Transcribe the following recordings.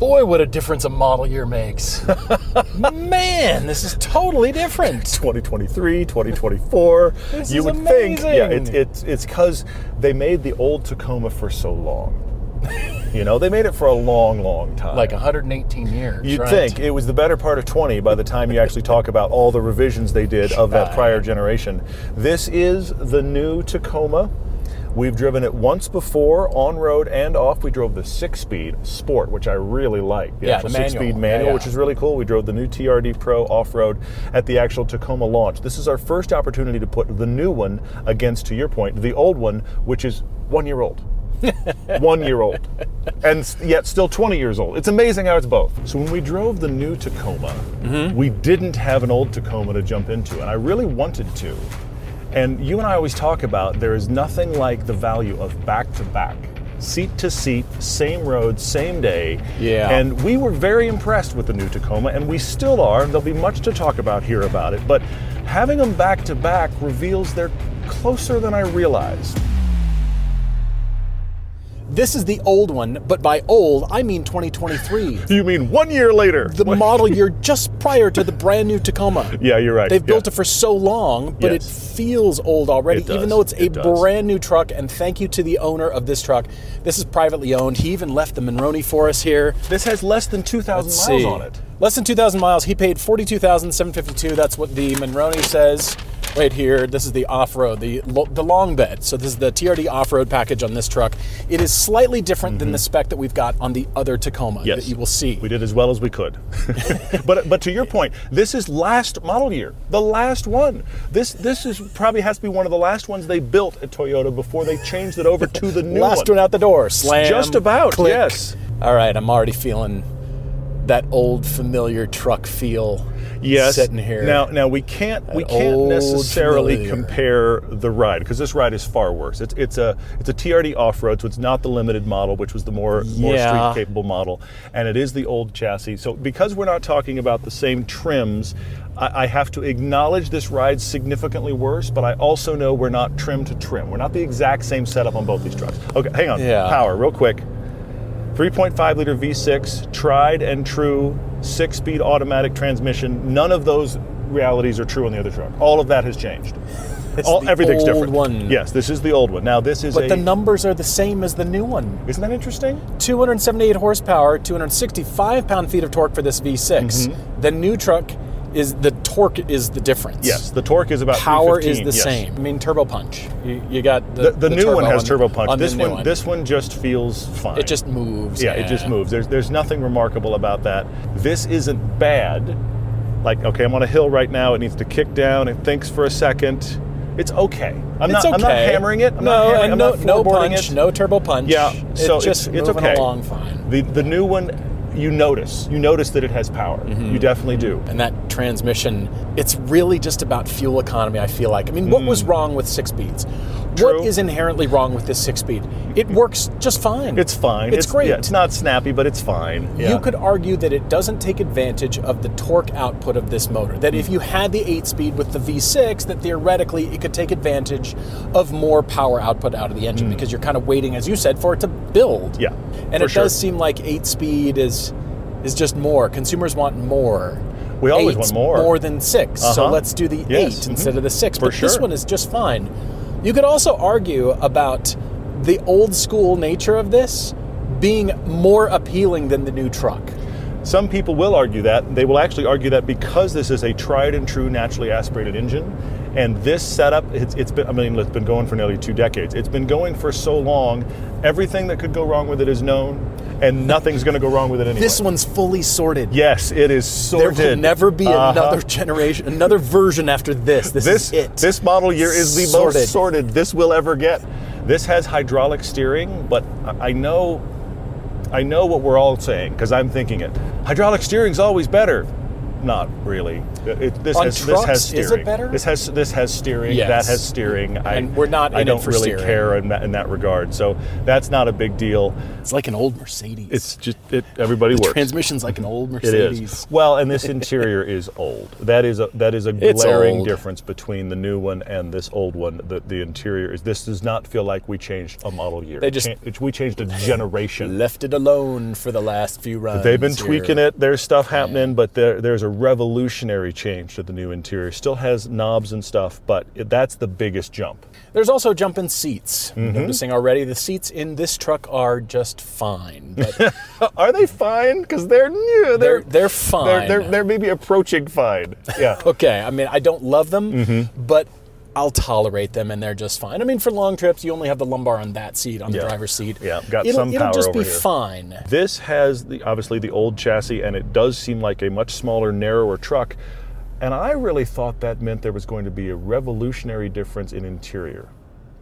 Boy, what a difference a model year makes. Man, this is totally different. 2023, 2024. This you is would think, yeah, amazing. it's it's it's because they made the old Tacoma for so long. you know, they made it for a long, long time. Like 118 years. You'd right? think it was the better part of 20 by the time you actually talk about all the revisions they did of that prior generation. This is the new Tacoma. We've driven it once before on road and off. We drove the six speed Sport, which I really like. The Yeah, actual the six speed manual. manual, Yeah, which is really cool. We drove the new TRD Pro off road at the actual Tacoma launch. This is our first opportunity to put the new one against, to your point, the old one, which is one year old one year old, and yet still 20 years old. It's amazing how it's both. So when we drove the new Tacoma, mm-hmm. we didn't have an old Tacoma to jump into, and I really wanted to. And you and I always talk about there is nothing like the value of back to back. Seat to seat, same road, same day. Yeah. And we were very impressed with the new Tacoma, and we still are. There'll be much to talk about here about it. But having them back to back reveals they're closer than I realized. This is the old one, but by old, I mean 2023. You mean one year later? The model year just prior to the brand new Tacoma. Yeah, you're right. They've Yeah. built it for so long, but Yes. it feels old already, even though it's a It brand new truck. And thank you to the owner of this truck. This is privately owned. He even left the Monroney for us here. This has less than 2,000 miles see. on it. Less than 2,000 miles. He paid 42,752. That's what the Monroney says right here. This is the off-road, the the long bed. So this is the TRD off-road package on this truck. It is slightly different than the spec that we've got on the other Tacoma Mm-hmm. Yes. that you will see. We did as well as we could. but but to your point, this is last model year, the last one. This this is probably has to be one of the last ones they built at Toyota before they changed it over to the new Last one. one out the door. Slam. Just about, click. yes. All right, I'm already feeling that old familiar truck feel. Yes. Sitting here. Now, now we can't we can't necessarily familiar. compare the ride because this ride is far worse. It's it's a it's a TRD off road, so it's not the limited model, which was the more more street capable model, and it is the old chassis. So because we're not talking about the same trims. I I have to acknowledge this ride's significantly worse, but I also know we're not trim to trim. We're not the exact same setup on both these trucks. Okay, hang on. Yeah. Power, real quick. 3.5 liter V6, tried and true, six speed automatic transmission. None of those realities are true on the other truck. All of that has changed. It's All, the everything's old different. one. Yes, this is the old one. Now, this is But a. the numbers are the same as the new one. isn't that interesting? 278 horsepower, 265 pound feet of torque for this V6. Mm-hmm. The new truck is the torque is the difference. Yes, the torque is about Power is the yes. same. I mean, turbo punch. You, you got the, The, the, new turbo one has turbo punch. on This new one, this one just feels fine. it just moves. Yeah, it just moves. There's there's nothing remarkable about that. This isn't bad. Like, okay, I'm on a hill right now. It needs to kick down. It thinks for a second. It's okay. I'm It's not. I'm not hammering it. I'm no, not hammering, and I'm no, not no punch, it. no turbo punch. Yeah, it's so just it's, it's moving okay. along fine. The the new one, you notice. You notice that it has power. Mm-hmm. You definitely do. and that transmission, it's really just about fuel economy, I feel like. I mean, what was wrong with six speeds? Mm. True. What is inherently wrong with this six speed? It works just fine. It's fine. It's, great. Yeah, it's not snappy, but it's fine. Yeah. You could argue that it doesn't take advantage of the torque output of this motor. That if you had the 8 speed with the V6, that theoretically it could take advantage of more power output out of the engine because you're kind of waiting, as you said, for it to build. Mm. Yeah, And it sure. does seem like 8 speed is is just more. Consumers want more. We always Eight's want more. More than 6. So Uh-huh. let's do the Yes, 8 instead mhm. of the 6. For but this one is just fine. You could also argue about the old school nature of this being more appealing than the new truck. Some people will argue that. They will actually argue that because this is a tried and true naturally aspirated engine, and this setup, it's, it's been, I mean, it's been going for nearly two decades. It's been going for so long, everything that could go wrong with it is known, and nothing's going to go wrong with it anyway. This one's fully sorted. yes, it is sorted. There will never be Uh-huh. another generation, another version after this. This, This is it. this model year is the Sorted. most sorted this will ever get. This has hydraulic steering, but I I know, I know what we're all saying because I'm thinking it. Hydraulic steering's always better. Not really. It, this, On has, this trucks, has is it better? This has this has steering. Yes. That has steering. I, And we're not I in don't for really steering. care in that, in that regard. So that's not a big deal. It's like an old Mercedes. It's just it. Everybody the works. transmission's like an old Mercedes. is. Well, and this interior is old. That is a that is a It's glaring old. difference between the new one and this old one. The the interior is. This does not feel like we changed a model year. They just- we changed a generation. Left it alone for the last few runs. They've been here. tweaking it. There's stuff happening, but there, there's a revolutionary change to the new interior. Still has knobs and stuff, but it, that's the biggest jump. There's also jump in seats. Mm-hmm. Noticing already, the seats in this truck are just fine. But Are they fine? Because they're new. they're They're they're fine. they're, they're they're maybe approaching fine. Yeah. okay. I mean, I don't love them, Mm-hmm. but I'll tolerate them, and they're just fine. I mean, for long trips, you only have the lumbar on that seat, on the Yeah. driver's seat. Yeah, got it'll, some it'll power just over be here. fine. This has the obviously the old chassis, and it does seem like a much smaller, narrower truck. And I really thought that meant there was going to be a revolutionary difference in interior.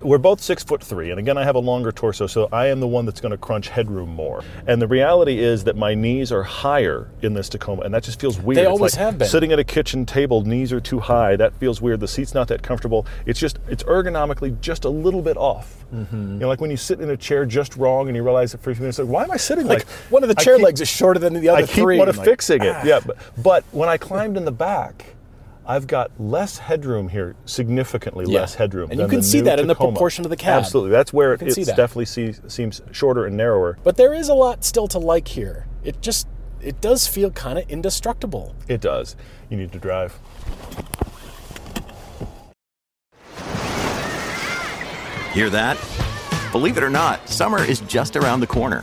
We're both six foot three, and again, I have a longer torso, so I am the one that's going to crunch headroom more. And the reality is that my knees are higher in this Tacoma, and that just feels weird. They It's always like have been. Sitting at a kitchen table, knees are too high. That feels weird. The seat's not that comfortable. It's just it's ergonomically just a little bit off. Mm-hmm. You know, like when you sit in a chair just wrong, and you realize it for a few minutes, like, why am I sitting like, Like one of the chair keep- legs is shorter than the other I keep three. to like, fixing it. ah. Yeah, but, but when I climbed in the back, I've got less headroom here, significantly Yeah. less headroom. And you than can the see new that in the proportion of the cab. Absolutely, that's where it see that. definitely see, seems shorter and narrower. But there is a lot still to like here. It just it does feel kind of indestructible. It does. You need to drive. Hear that? Believe it or not, summer is just around the corner.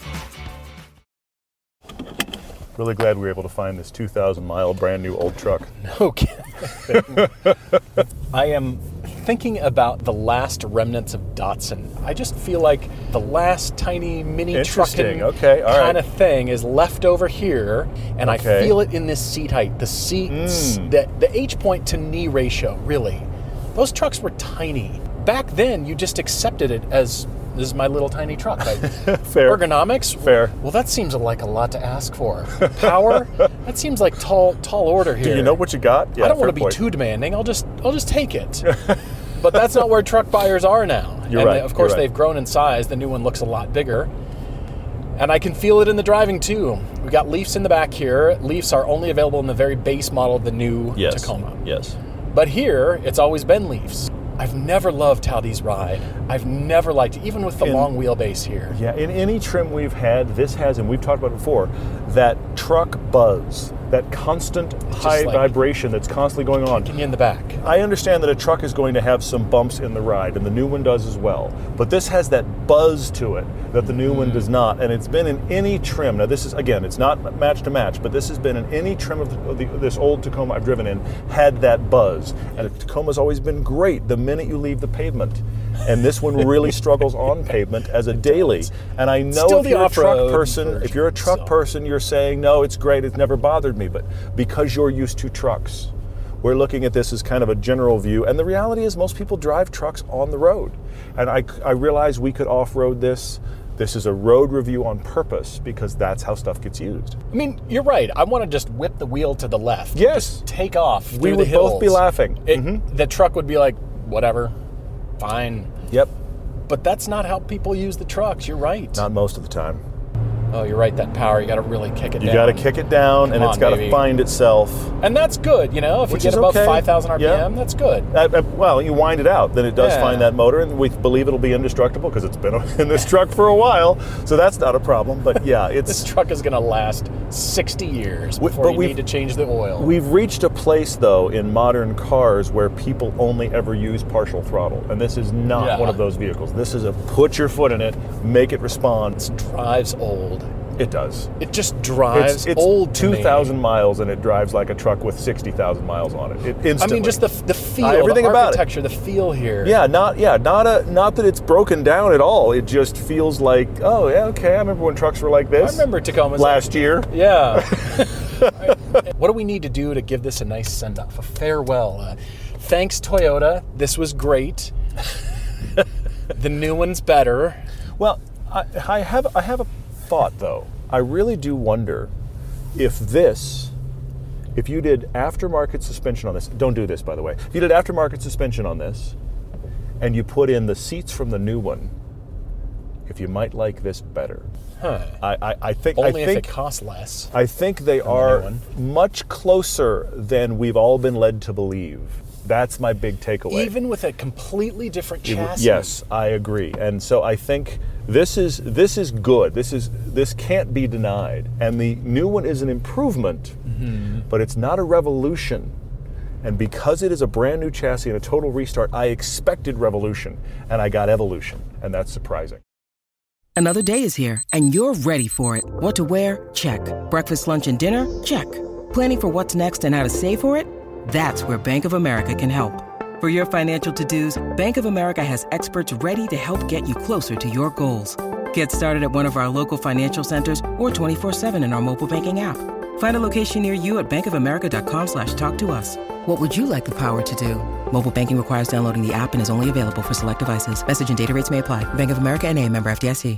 Really glad we were able to find this 2,000 mile brand new old truck. Okay. I am thinking about the last remnants of Datsun. I just feel like the last tiny mini trucking Okay, kind right. of thing is left over here, and I feel it in this seat height. The seats, Mm. the, the H point to knee ratio, really. Those trucks were tiny. Back then, you just accepted it as this is my little tiny truck. I, Fair. Ergonomics? Fair. Well, that seems like a lot to ask for. Power? that seems like tall, tall order here. Do you know what you got? Yeah, I don't want to be point. too demanding. I'll just I'll just take it. but that's not where truck buyers are now. You're and uh, right, Of course, right. they've grown in size. The new one looks a lot bigger. And I can feel it in the driving too. We got Leafs in the back here. Leafs are only available in the very base model of the new Yes. Tacoma. Yes. But here, it's always been Leafs. I've never loved how these ride. I've never liked it, even with the In- long wheelbase here. Yeah, in any trim we've had, this has, and we've talked about it before, that truck buzz, that constant high like- vibration that's constantly going on. In the back? I understand that a truck is going to have some bumps in the ride, and the new one does as well. But this has that buzz to it that the new one mm. does not, and it's been in any trim. Now, this is again, it's not match to match, but this has been in any trim of, the, of the, this old Tacoma I've driven in had that buzz, and Tacoma's always been great the minute you leave the pavement. And this one really struggles on pavement as a daily. And I know Still if you're a truck off-road person, if you're a truck so. person, you're saying no, it's great, it's never bothered me. But because you're used to trucks, we're looking at this as kind of a general view, and the reality is most people drive trucks on the road. And I, I realize we could off road this. This is a road review on purpose because that's how stuff gets used. I mean, you're right. I want to just whip the wheel to the left. Yes. Just take off. We would both be laughing. It, Mhm. The truck would be like, whatever, fine. Yep. But that's not how people use the trucks. You're right. Not most of the time. Oh, you're right. That power, you got to really kick it down. You down. got to kick it down, Come and it's on, got to baby. find itself. And that's good, you know? If Which you is get above okay. 5,000 RPM, Yeah. that's good. Uh, uh, well, you wind it out, then it does Yeah. find that motor, and we believe it'll be indestructible because it's been in this truck for a while. So that's not a problem. But yeah, This it's truck is going to last 60 years We- before but you we've- need to change the oil. We've reached a place, though, in modern cars where people only ever use partial throttle, and this is not Yeah. one of those vehicles. This is a put your foot in it, make it respond. drives old. It does. It just drives It's, it's old 2,000 miles and it drives like a truck with 60,000 miles on it. it I mean, just the the feel, Uh, everything the about it. architecture, the feel here. Yeah, not yeah, not a not that it's broken down at all. It just feels like, oh yeah, okay. I remember when trucks were like this. I remember Tacoma's last year. Yeah. what do we need to do to give this a nice send off, a farewell? Uh, thanks, Toyota. This was great. the new one's better. Well, I, I have I have a thought though. I really do wonder if this, if you did aftermarket suspension on this. Don't do this, by the way. If you did aftermarket suspension on this, and you put in the seats from the new one, if you might like this better. Huh. I, I, I think Only I think if it costs less. I think they are much closer than we've all been led to believe. That's my big takeaway. Even with a completely different chassis. Yes, I agree. And so I think this is this is good. This is this can't be denied. And the new one is an improvement, Mm-hmm. but it's not a revolution. And because it is a brand new chassis and a total restart, I expected revolution and I got evolution, and that's surprising. Another day is here, and you're ready for it. What to wear? Check. Breakfast, lunch, and dinner? Check. Planning for what's next and how to save for it? That's where Bank of America can help. For your financial to dos, Bank of America has experts ready to help get you closer to your goals. Get started at one of our local financial centers or 24-7 in our mobile banking app. Find a location near you at bankofamerica.com slash talk to us. What would you like the power to do? Mobile banking requires downloading the app and is only available for select devices. Message and data rates may apply. Bank of America and a member FDIC.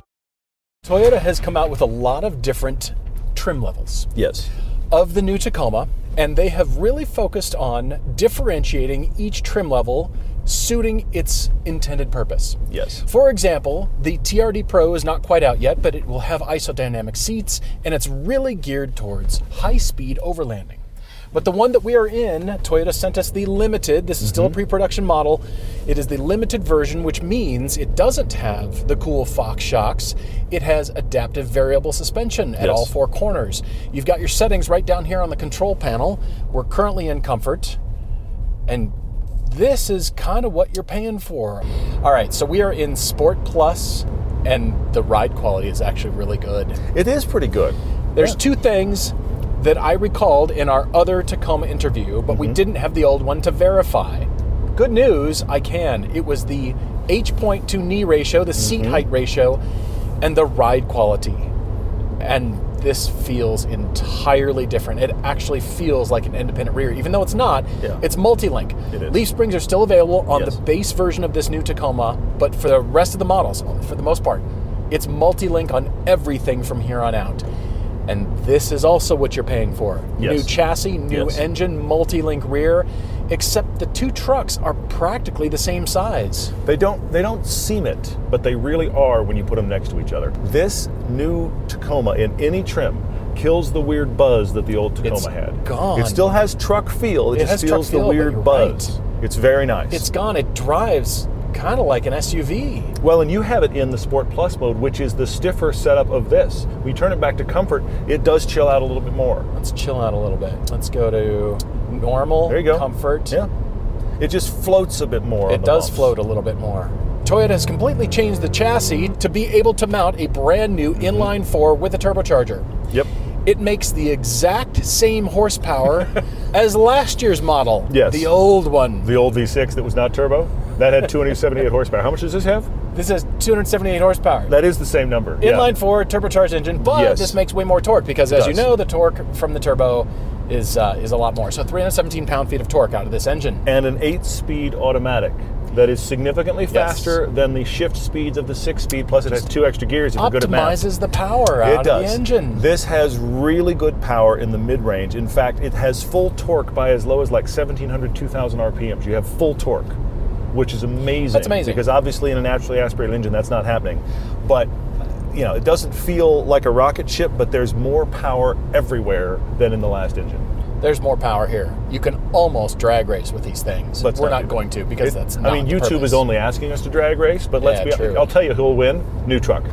Toyota has come out with a lot of different trim levels Yes. Of the new Tacoma, and they have really focused on differentiating each trim level suiting its intended purpose. Yes. For example, the TRD Pro is not quite out yet, but it will have isodynamic seats and it's really geared towards high speed overlanding. But the one that we are in, Toyota sent us the limited. This is still a Mm-hmm. pre production model. It is the limited version, which means it doesn't have the cool Fox shocks. It has adaptive variable suspension at Yes. all four corners. You've got your settings right down here on the control panel. We're currently in comfort. And this is kind of what you're paying for. All right, so we are in Sport Plus, and the ride quality is actually really good. It is pretty good. There's Yeah. two things that I recalled in our other Tacoma interview, but Mm-hmm. we didn't have the old one to verify. Good news, I can. It was the H point to knee ratio, the seat Mm-hmm. height ratio, and the ride quality. And this feels entirely different. It actually feels like an independent rear, even though it's not. Yeah. It's multi-link. It. Leaf springs are still available on Yes. the base version of this new Tacoma, but for the rest of the models, for the most part, it's multi-link on everything from here on out. And this is also what you're paying for. Yes. New chassis, new Yes. engine, multi-link rear, except the two trucks are practically the same size. They don't they don't seem it, but they really are when you put them next to each other. This new Tacoma in any trim kills the weird buzz that the old Tacoma It's had. gone. It still has truck feel. It, It just feels feel, the weird buzz. It's very nice. It's gone. It drives kind of like an SUV. well, and you have it in the Sport Plus mode, which is the stiffer setup of this. We turn it back to comfort, it does chill out a little bit more. Let's chill out a little bit. Let's go to normal, There you go. comfort. Yeah. It just floats a bit more. It does bumps. float a little bit more. Toyota has completely changed the chassis to be able to mount a brand new Mm-hmm. inline four with a turbocharger. Yep. It makes the exact same horsepower as last year's model. Yes. The old one. The old V6 that was not turbo, that had 278 horsepower. How much does this have? This has 278 horsepower. That is the same number. yeah. Inline four turbocharged engine, but Yes. this makes way more torque because, as you know, the torque from the turbo is uh, is a lot more. So 317 pound feet of torque out of this engine. and an eight-speed automatic that is significantly Yes. faster than the shift speeds of the six-speed. Plus, it has two extra gears if you're good at math. Optimizes the power out It of does. the engine. This has really good power in the mid-range. In fact, it has full torque by as low as like 1,700, 2,000 RPMs. You have full torque, which is amazing. That's amazing. Because obviously, in a naturally aspirated engine, that's not happening. But you know, it doesn't feel like a rocket ship, but there's more power everywhere than in the last engine. There's more power here. You can almost drag race with these things. Let's We're not not going to because It- that's I mean, YouTube purpose. is only asking us to drag race, but let's Yeah, be. true. I'll tell you who'll win. New truck.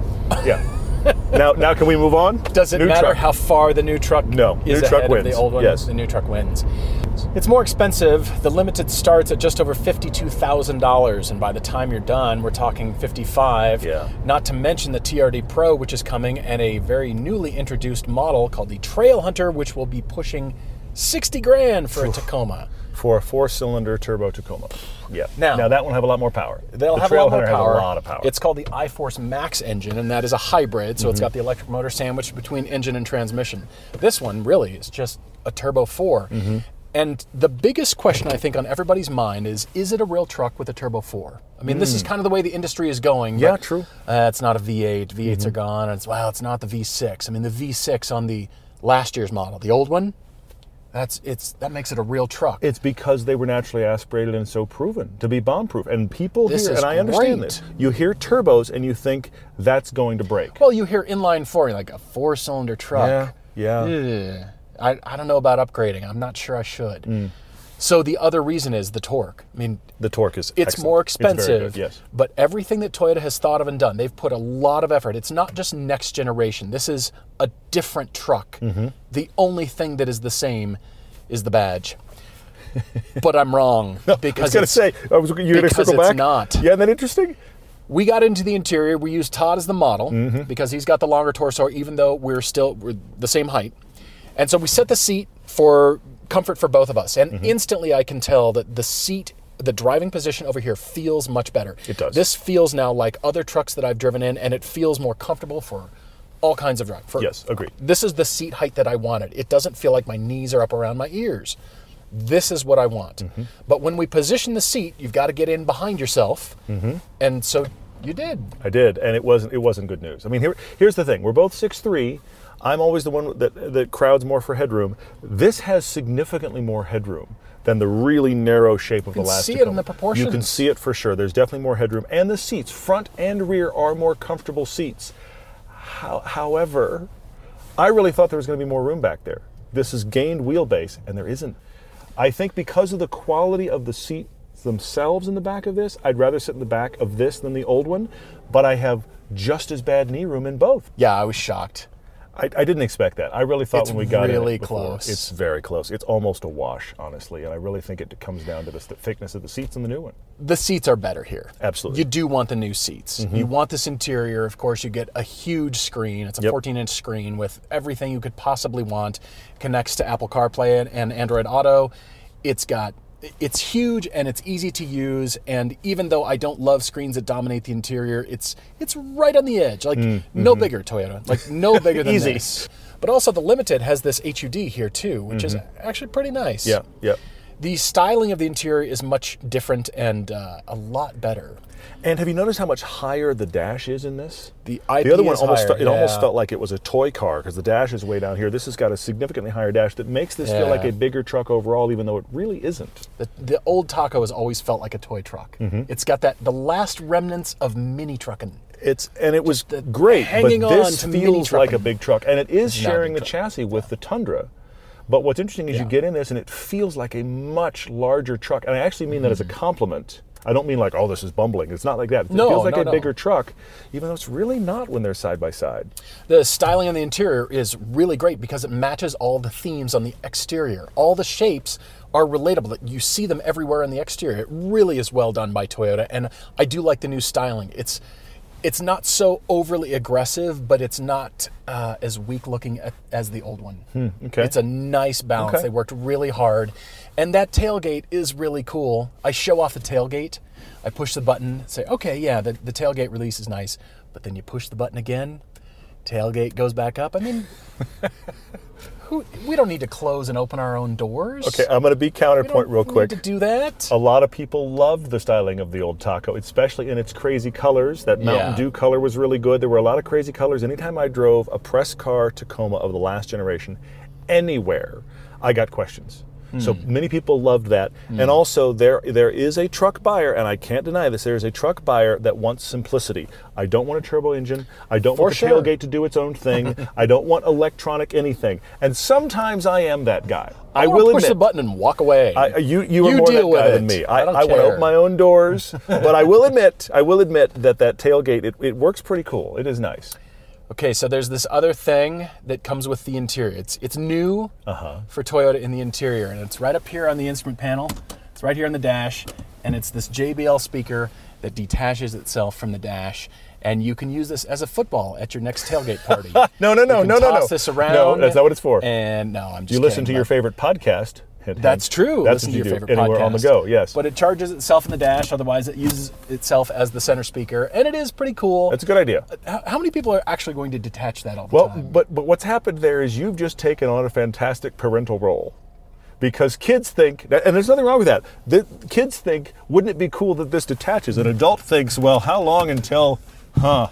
Yeah. now, now can we move on? Does it New matter truck. how far the new truck No, new truck wins. the old one? Yes. The new truck wins. Options. It's more expensive. The limited starts at just over fifty-two thousand dollars, and by the time you're done, we're talking fifty-five. Yeah. Not to mention the TRD Pro, which is coming, and a very newly introduced model called the Trail Hunter, which will be pushing sixty grand for a Tacoma. For a four-cylinder turbo Tacoma. Yeah. Now- now that one will have a lot more power. They'll the have Trail a lot more Hunter power. has a lot of power. It's called the iForce Max engine, and that is a hybrid, so Mm-hmm. it's got the electric motor sandwiched between engine and transmission. This one really is just a turbo 4. Mm-hmm. And the biggest question I think on everybody's mind is is it a real truck with a turbo 4? I mean, this is kind of the way the industry is going. Mm. Yeah, but, true. Uh, it's not a V8. V8s Mm-hmm. are gone. And it's, well, it's not the V6. I mean, the V6 on the last year's model, the old one, that's it's that makes it a real truck. It's because they were naturally aspirated and so proven to be bomb-proof. And people This here, is and I understand great. this, you hear turbos and you think that's going to break. well, you hear inline four, like a four cylinder truck. Yeah, yeah. Ugh. I, I don't know about upgrading. I'm not sure I should. Mm. So the other reason is the torque. I mean, The torque is it's excellent. more It's expensive, good, yes. but everything that Toyota has thought of and done, they've put a lot of effort. It's not just next generation. This is a different truck. Mm-hmm. The only thing that is the same is the badge. but I'm wrong I because was going to it's- say, I was, you're going to circle it's back? not. Yeah, isn't that interesting? we got into the interior. We used Todd as the model Mm-hmm. because he's got the longer torso, even though we're still we're the same height. And so we set the seat for comfort for both of us. And Mm-hmm. instantly, I can tell that the seat, the driving position over here, feels much better. It does. This feels now like other trucks that I've driven in, and it feels more comfortable for all kinds of drive. For, Yes, agreed. This is the seat height that I wanted. It doesn't feel like my knees are up around my ears. This is what I want. Mm-hmm. But when we position the seat, you've got to get in behind yourself. Mm-hmm. And so you did. I did, and it wasn't it wasn't good news. I mean, here here's the thing: we're both six three. I'm always the one that that crowds more for headroom. This has significantly more headroom than the really narrow shape of the last. Can see it in the proportions. You can see it for sure. There's definitely more headroom, and the seats, front and rear, are more comfortable seats. How, however, I really thought there was going to be more room back there. This is gained wheelbase, and there isn't. I think because of the quality of the seats themselves in the back of this, I'd rather sit in the back of this than the old one, but I have just as bad knee room in both. Yeah, I was shocked. I, I didn't expect that. I really thought It's when we got in really it before, close. It's very close. It's almost a wash, honestly, and I really think it comes down to the th- thickness of the seats in the new one. The seats are better here. Absolutely. You do want the new seats. Mm-hmm. You want this interior. Of course, you get a huge screen. It's a Yep. 14 inch screen with everything you could possibly want. Connects to Apple CarPlay and- and Android Auto. It's got. It's huge and it's easy to use. And even though I don't love screens that dominate the interior, it's it's right on the edge. Like no bigger Toyota. Like no bigger than Mm, Easy. this. But also the Limited has this HUD here too, which is actually pretty nice. Yeah, yeah. The styling of the interior is much different and uh, a lot better. And have you noticed how much higher the dash is in this? The the other one almost higher, it almost felt like it was a toy car because the dash is way down here. This has got a significantly higher dash that makes this feel like a bigger truck overall, even though it really isn't. The, the old Taco has always felt like a toy truck. Mm-hmm. It's got that the last remnants of mini trucking. It's and it was great, hanging but this on to feels like a big truck, and it is It's sharing the chassis with the Tundra. But what's interesting is you get in this, and it feels like a much larger truck, and I actually mean that as a mm-hmm. compliment. I don't mean like, oh, this is bumbling. It's not like that. It No, feels like no, a no. bigger truck, even though it's really not when they're side by side. The styling on the interior is really great because it matches all the themes on the exterior. All the shapes are relatable. You see them everywhere on the exterior. It really is well done by Toyota, and I do like the new styling. It's it's not so overly aggressive, but it's not uh, as weak looking as the old one. Hmm, okay. It's a nice balance. Okay. They worked really hard, and that tailgate is really cool. I show off the tailgate. I push the button, say, okay, yeah, the, the tailgate release is nice, but then you push the button again, tailgate goes back up. I mean, who, we don't need to close and open our own doors. Okay, I'm going to be We counterpoint don't real need quick. to do that. A lot of people loved the styling of the old Taco, especially in its crazy colors. That Mountain Yeah. Dew color was really good. There were a lot of crazy colors. Anytime I drove a press car Tacoma of the last generation, anywhere, I got questions. So Hmm. many people loved that, and also there there is a truck buyer, and I can't deny this. There is a truck buyer that wants simplicity. I don't want a turbo engine. I don't For want the sure. tailgate to do its own thing. I don't want electronic anything. And sometimes I am that guy. I, wanna will push admit. the button and walk away. I, you you are You more that guy with than me. I I, I want to open my own doors, but I will admit I will admit that that tailgate it, it works pretty cool. It is nice. Okay, so there's this other thing that comes with the interior. It's it's new Uh-huh. for Toyota in the interior, and it's right up here on the instrument panel. It's right here on the dash, and it's this JBL speaker that detaches itself from the dash, and you can use this as a football at your next tailgate party. No, no, no, no, no, toss no. this No, that's not what it's for. And no, I'm just you listen kidding, to your favorite podcast. That's true. That's Listen to you your favorite anywhere podcast. on the go. Yes, But it charges itself in the dash. Otherwise, it uses itself as the center speaker, and it is pretty cool. that's a good idea. Uh, how, how many people are actually going to detach that all the Well, time? but but what's happened there is you've just taken on a fantastic parental role. Because kids think, and there's nothing wrong with that. The kids think, wouldn't it be cool that this detaches? An adult thinks, well, how long until, huh?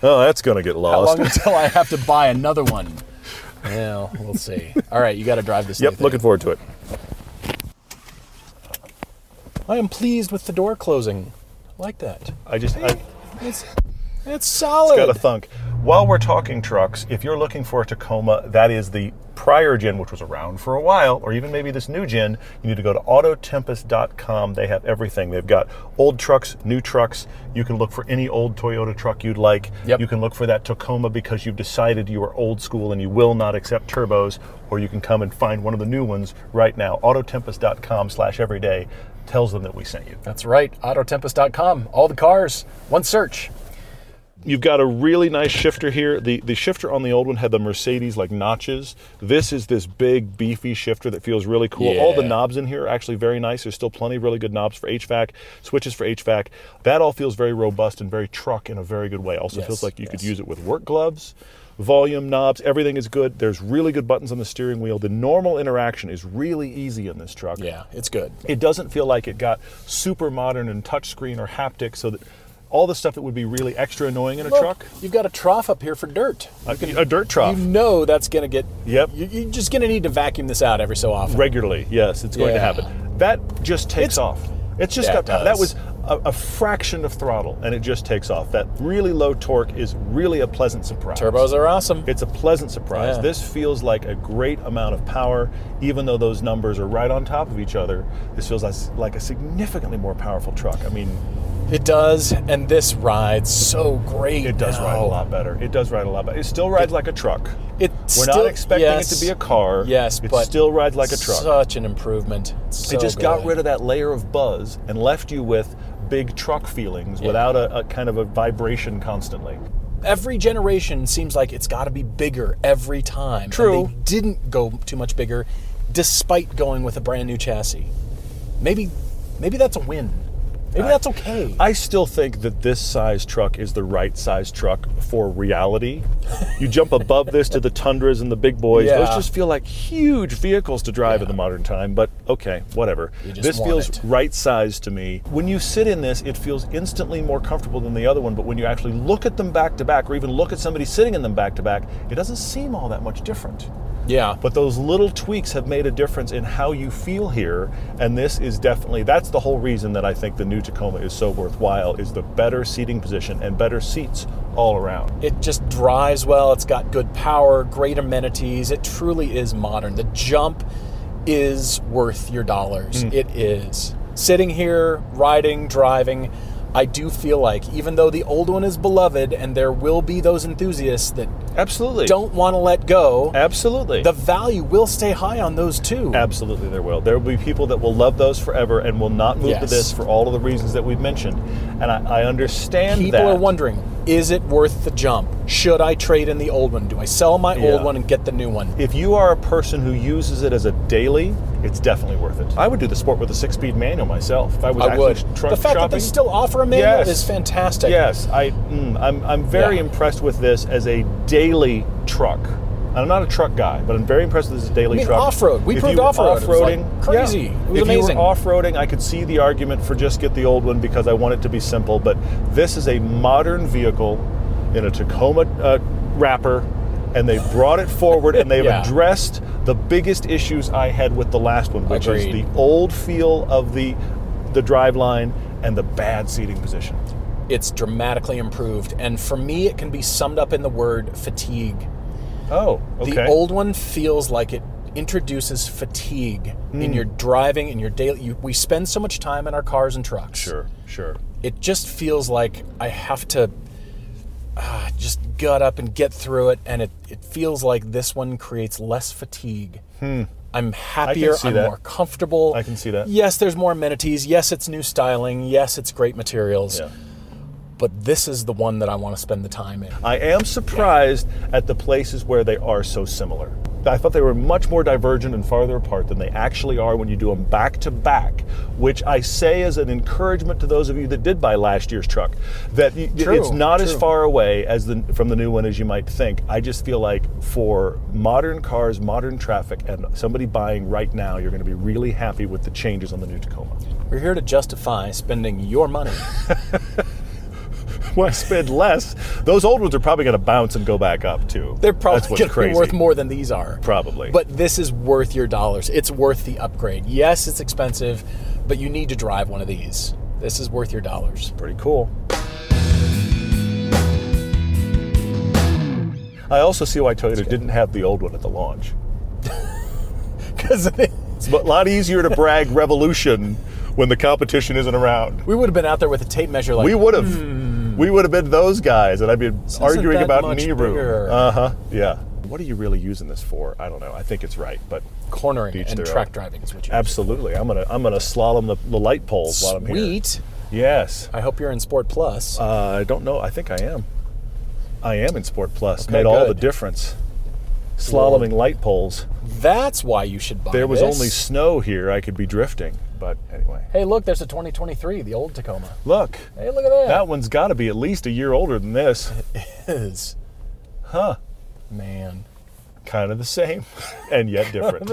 Oh, that's going to get How lost. long until I have to buy another one? Well, we'll see. All right, you got to drive this. yep, thing. looking forward to it. I am pleased with the door closing. I like that. I just, I, It's it's solid. got a thunk. While we're talking trucks, if you're looking for a Tacoma, that is the prior gen, which was around for a while, or even maybe this new gen, you need to go to autotempest.com. They have everything. They've got old trucks, new trucks. You can look for any old Toyota truck you'd like. Yep. You can look for that Tacoma because you've decided you are old school and you will not accept turbos, or you can come and find one of the new ones right now. Autotempest.com slash everyday tells them that we sent you. That's right. Autotempest.com. All the cars, one search. You've got a really nice shifter here. The the shifter on the old one had the Mercedes like notches. This is this big beefy shifter that feels really cool. All the knobs in here are actually very nice. There's still plenty of really good knobs for HVAC, switches for HVAC. That all feels very robust and very truck in a very good way. Also Yes, feels like you could use it with work gloves. Volume knobs, everything is good. There's really good buttons on the steering wheel. The normal interaction is really easy in this truck. Yeah, it's good. It doesn't feel like it got super modern and touchscreen or haptic, so that all the stuff that would be really extra annoying in a Look, truck, You've got a trough up here for dirt. a, a dirt trough. You know that's going to get. Yep. You, you're just going to need to vacuum this out every so often. regularly. Yes, it's going to happen. That just takes It's- off. It's just Yeah, got. That was a, a fraction of throttle, and it just takes off. That really low torque is really a pleasant surprise. Turbos are awesome. It's a pleasant surprise. Yeah. This feels like a great amount of power, even though those numbers are right on top of each other. This feels like a significantly more powerful truck. I mean, It does, and this rides so great. it does ride a lot better. It does ride a lot better. It still rides like a truck. It We're still- not expecting yes, it to be a car. Yes, it but still rides like a truck. Such an improvement. So it just got rid of that layer of buzz and left you with big truck feelings Yeah. without a, a kind of a vibration constantly. Every generation seems like it's got to be bigger every time. and True. they didn't go too much bigger, despite going with a brand new chassis. Maybe, maybe that's a win. Maybe that's okay. I still think that this size truck is the right size truck for reality. You jump above this to the Tundras and the big boys. Those just feel like huge vehicles to drive in the modern time, but okay, whatever. This feels it. right size to me. When you sit in this, it feels instantly more comfortable than the other one, but when you actually look at them back to back or even look at somebody sitting in them back to back, it doesn't seem all that much different. Yeah. But those little tweaks have made a difference in how you feel here, and this is definitely that's the whole reason that I think the new Tacoma is so worthwhile is the better seating position and better seats all around. It just drives well. It's got good power, great amenities. It truly is modern. The jump is worth your dollars. Mm. It is. Sitting here, riding, driving, I do feel like, even though the old one is beloved and there will be those enthusiasts that Absolutely. don't want to let go, Absolutely. the value will stay high on those too. Absolutely, there will. There will be people that will love those forever and will not move to this for all of the reasons that we've mentioned. And I, I understand People that. are wondering, is it worth the jump? Should I trade in the old one? Do I sell my Yeah. old one and get the new one? If you are a person who uses it as a daily, it's definitely worth it. I would do the sport with a six-speed manual myself. If I was I actually would. truck the fact that they still offer a manual Yes. is fantastic. Yes, I, mm, I'm, I'm very Yeah. impressed with this as a daily truck. I'm not a truck guy, but I'm very impressed with this daily I mean, truck. off-road. We If proved off-road. Was, like, Off-roading, crazy. yeah. It was if amazing. you were off-roading, I could see the argument for just get the old one because I want it to be simple. But this is a modern vehicle in a Tacoma uh, wrapper, and they brought it forward and they've Yeah. addressed the biggest issues I had with the last one, which is the old feel of the the drive line and the bad seating position. It's dramatically improved. And for me, it can be summed up in the word fatigue. Oh, okay. The old one feels like it introduces fatigue in Hmm. your driving, in your daily. You, we spend so much time in our cars and trucks. Sure, sure. It just feels like I have to ah, just gut up and get through it, and it, it feels like this one creates less fatigue. I'm happier. Hmm. I'm that. more comfortable. I can see that. Yes, there's more amenities. Yes, it's new styling. Yes, it's great materials. Yeah. But this is the one that I want to spend the time in. I am surprised at the places where they are so similar. I thought they were much more divergent and farther apart than they actually are when you do them back to back, which I say as an encouragement to those of you that did buy last year's truck, that True, it's not as far away as the from the new one as you might think. I just feel like for modern cars, modern traffic, and somebody buying right now, you're going to be really happy with the changes on the new Tacoma. We're here to justify spending your money. Why spend less? Those old ones are probably going to bounce and go back up too. They're probably going to be worth more than these are. Probably. But this is worth your dollars. It's worth the upgrade. Yes, it's expensive, but you need to drive one of these. This is worth your dollars. Pretty cool. I also see why Toyota didn't have the old one at the launch. Because It's a lot easier to brag Revolution when the competition isn't around. we would have been out there with a tape measure like, We would have. Hmm. We would have been those guys, and I'd be arguing that about knee room. Uh huh. Yeah. What are you really using this for? I don't know. I think it's right, but cornering and track own. driving is what you absolutely, I'm gonna I'm gonna slalom the, the light poles while I'm here. Sweet. Yes. I hope you're in Sport Plus. Uh, I don't know. I think I am. I am in Sport Plus. Okay, Made all the difference. Slaloming light poles. That's why you should buy There was this. only snow here. I could be drifting. But anyway, Hey, look, there's a 2023, the old Tacoma. look. Hey, look at that. That one's got to be at least a year older than this. is. Huh. Man. Kind of the same, and yet different.